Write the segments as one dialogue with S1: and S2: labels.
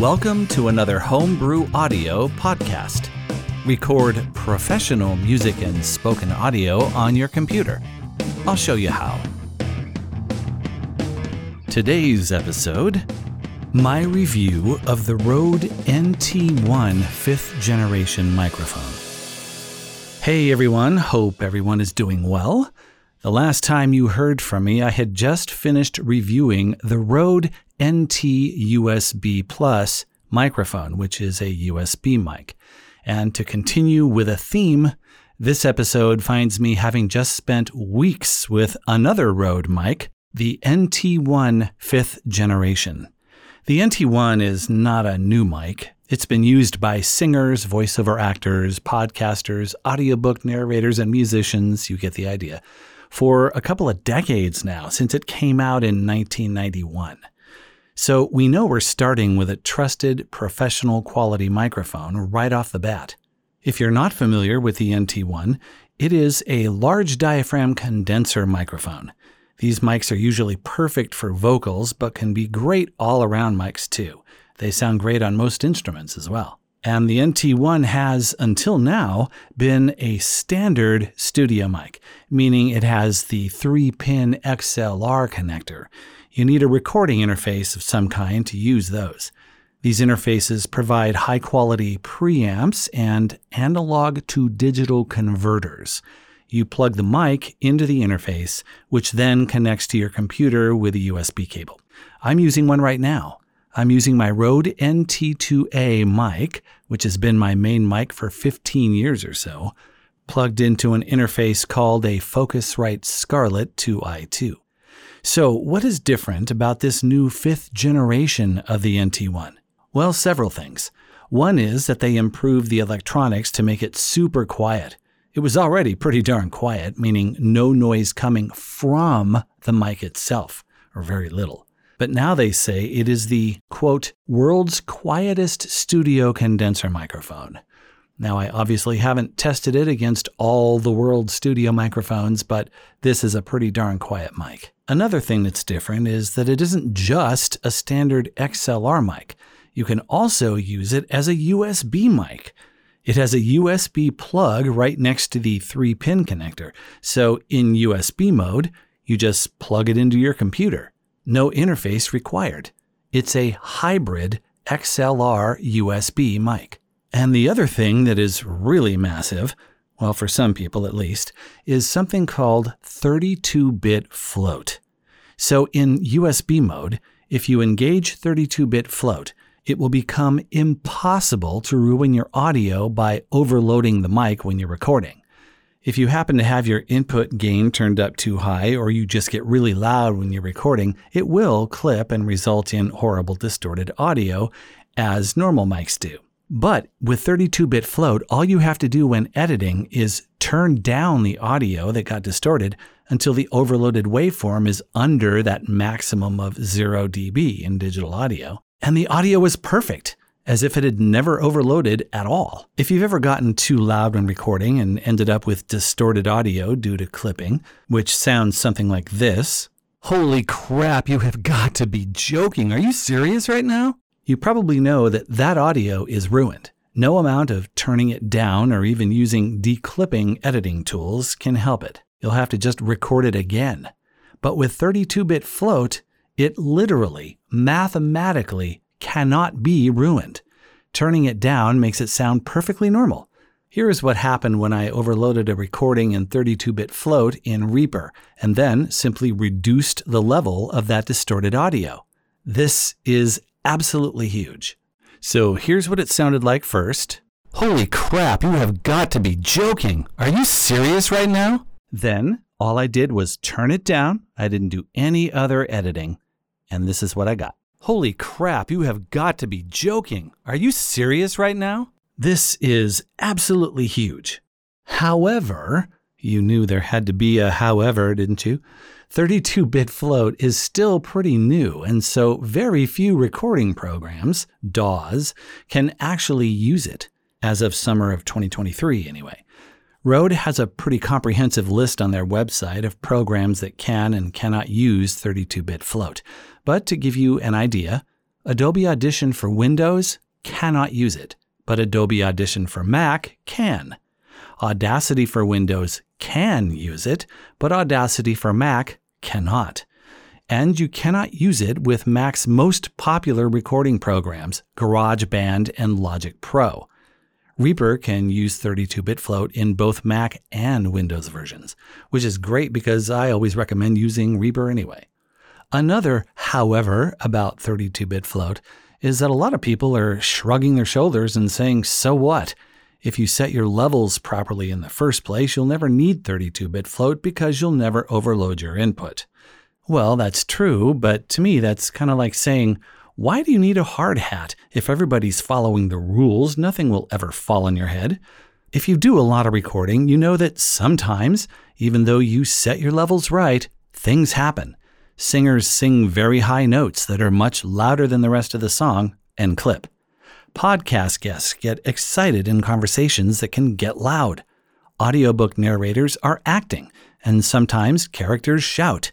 S1: Welcome to another Homebrew Audio podcast. Record professional music and spoken audio on your computer. I'll show you how. Today's episode my review of the Rode NT1 fifth generation microphone. Hey everyone, hope everyone is doing well. The last time you heard from me, I had just finished reviewing the Rode NT USB Plus microphone, which is a USB mic. And to continue with a theme, this episode finds me having just spent weeks with another Rode mic, the NT1 fifth generation. The NT1 is not a new mic. It's been used by singers, voiceover actors, podcasters, audiobook narrators, and musicians. You get the idea for a couple of decades now, since it came out in 1991. So we know we're starting with a trusted professional quality microphone right off the bat. If you're not familiar with the NT1, it is a large diaphragm condenser microphone. These mics are usually perfect for vocals, but can be great all around mics too. They sound great on most instruments as well. And the NT1 has, until now, been a standard studio mic, meaning it has the 3 pin XLR connector. You need a recording interface of some kind to use those. These interfaces provide high quality preamps and analog to digital converters. You plug the mic into the interface, which then connects to your computer with a USB cable. I'm using one right now. I'm using my Rode NT2A mic, which has been my main mic for 15 years or so, plugged into an interface called a Focusrite Scarlett 2i2. So, what is different about this new fifth generation of the NT1? Well, several things. One is that they improved the electronics to make it super quiet. It was already pretty darn quiet, meaning no noise coming from the mic itself, or very little. But now they say it is the, quote, world's quietest studio condenser microphone. Now, I obviously haven't tested it against all the world's studio microphones, but this is a pretty darn quiet mic. Another thing that's different is that it isn't just a standard XLR mic. You can also use it as a USB mic. It has a USB plug right next to the 3 pin connector. So, in USB mode, you just plug it into your computer no interface required. It's a hybrid XLR USB mic. And the other thing that is really massive, well, for some people at least, is something called 32 bit float. So in USB mode, if you engage 32 bit float, it will become impossible to ruin your audio by overloading the mic when you're recording. If you happen to have your input gain turned up too high or you just get really loud when you're recording, it will clip and result in horrible distorted audio, as normal mics do. But with 32 bit float, all you have to do when editing is turn down the audio that got distorted until the overloaded waveform is under that maximum of 0 dB in digital audio, and the audio is perfect as if it had never overloaded at all. If you've ever gotten too loud when recording and ended up with distorted audio due to clipping, which sounds something like this Holy crap, you have got to be joking. Are you serious right now? You probably know that that audio is ruined. No amount of turning it down or even using declipping editing tools can help it. You'll have to just record it again. But with 32 bit float, it literally, mathematically cannot be ruined. Turning it down makes it sound perfectly normal. Here is what happened when I overloaded a recording in 32 bit float in Reaper and then simply reduced the level of that distorted audio. This is absolutely huge. So here's what it sounded like first. Holy crap, you have got to be joking. Are you serious right now? Then all I did was turn it down. I didn't do any other editing. And this is what I got. Holy crap, you have got to be joking. Are you serious right now? This is absolutely huge. However, you knew there had to be a however, didn't you? 32 bit float is still pretty new, and so very few recording programs, DAWs, can actually use it, as of summer of 2023 anyway. Rode has a pretty comprehensive list on their website of programs that can and cannot use 32 bit float. But to give you an idea, Adobe Audition for Windows cannot use it, but Adobe Audition for Mac can. Audacity for Windows can use it, but Audacity for Mac cannot. And you cannot use it with Mac's most popular recording programs, GarageBand and Logic Pro. Reaper can use 32 bit float in both Mac and Windows versions, which is great because I always recommend using Reaper anyway. Another, however, about 32 bit float is that a lot of people are shrugging their shoulders and saying, so what? If you set your levels properly in the first place, you'll never need 32 bit float because you'll never overload your input. Well, that's true, but to me, that's kind of like saying, why do you need a hard hat? If everybody's following the rules, nothing will ever fall on your head. If you do a lot of recording, you know that sometimes, even though you set your levels right, things happen. Singers sing very high notes that are much louder than the rest of the song and clip. Podcast guests get excited in conversations that can get loud. Audiobook narrators are acting, and sometimes characters shout.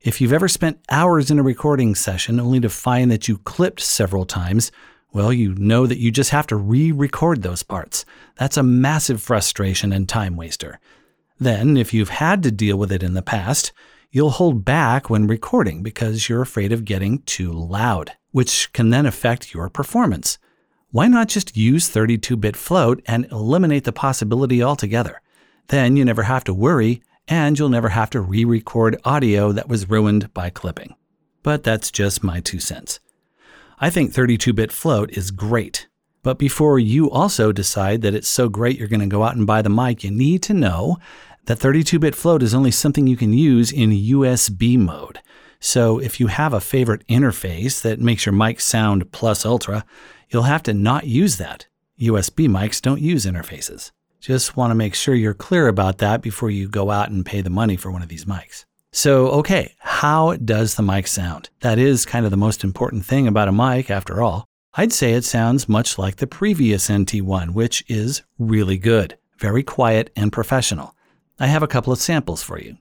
S1: If you've ever spent hours in a recording session only to find that you clipped several times, well, you know that you just have to re record those parts. That's a massive frustration and time waster. Then, if you've had to deal with it in the past, you'll hold back when recording because you're afraid of getting too loud, which can then affect your performance. Why not just use 32 bit float and eliminate the possibility altogether? Then you never have to worry and you'll never have to re record audio that was ruined by clipping. But that's just my two cents. I think 32 bit float is great. But before you also decide that it's so great you're going to go out and buy the mic, you need to know that 32 bit float is only something you can use in USB mode. So if you have a favorite interface that makes your mic sound plus ultra, you'll have to not use that. USB mics don't use interfaces. Just want to make sure you're clear about that before you go out and pay the money for one of these mics. So, okay, how does the mic sound? That is kind of the most important thing about a mic, after all. I'd say it sounds much like the previous NT1, which is really good, very quiet and professional. I have a couple of samples for you.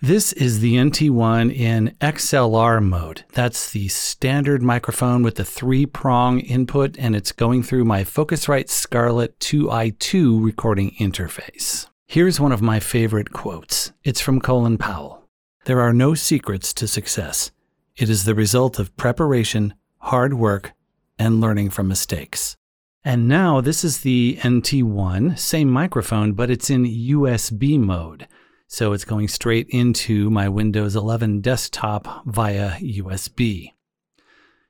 S1: This is the NT1 in XLR mode. That's the standard microphone with the three prong input, and it's going through my Focusrite Scarlett 2i2 recording interface. Here's one of my favorite quotes. It's from Colin Powell There are no secrets to success. It is the result of preparation, hard work, and learning from mistakes. And now this is the NT1, same microphone, but it's in USB mode. So it's going straight into my Windows 11 desktop via USB.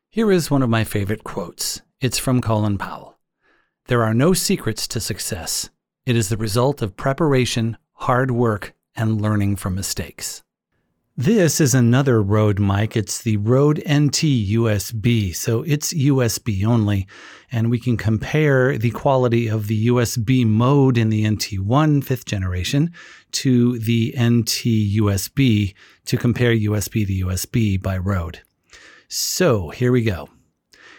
S1: Here is one of my favorite quotes. It's from Colin Powell. There are no secrets to success. It is the result of preparation, hard work, and learning from mistakes. This is another Rode mic. It's the Rode NT USB. So it's USB only. And we can compare the quality of the USB mode in the NT1 fifth generation to the NT USB to compare USB to USB by Rode. So here we go.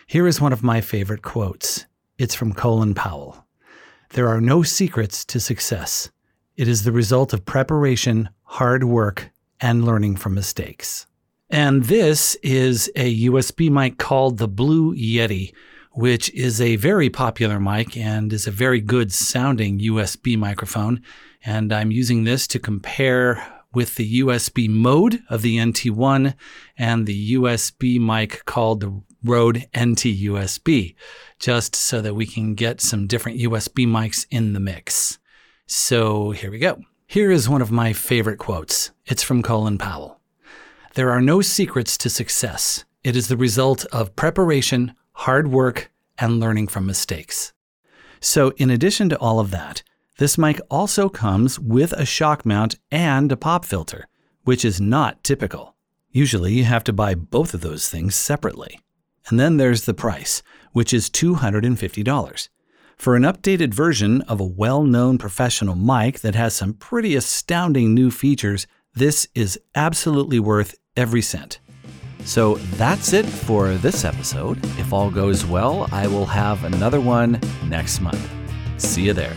S1: Here is one of my favorite quotes. It's from Colin Powell. There are no secrets to success. It is the result of preparation, hard work, and learning from mistakes. And this is a USB mic called the Blue Yeti, which is a very popular mic and is a very good sounding USB microphone. And I'm using this to compare with the USB mode of the NT1 and the USB mic called the Rode NT USB, just so that we can get some different USB mics in the mix. So here we go. Here is one of my favorite quotes. It's from Colin Powell. There are no secrets to success. It is the result of preparation, hard work, and learning from mistakes. So, in addition to all of that, this mic also comes with a shock mount and a pop filter, which is not typical. Usually, you have to buy both of those things separately. And then there's the price, which is $250 for an updated version of a well known professional mic that has some pretty astounding new features. This is absolutely worth every cent. So that's it for this episode. If all goes well, I will have another one next month. See you there.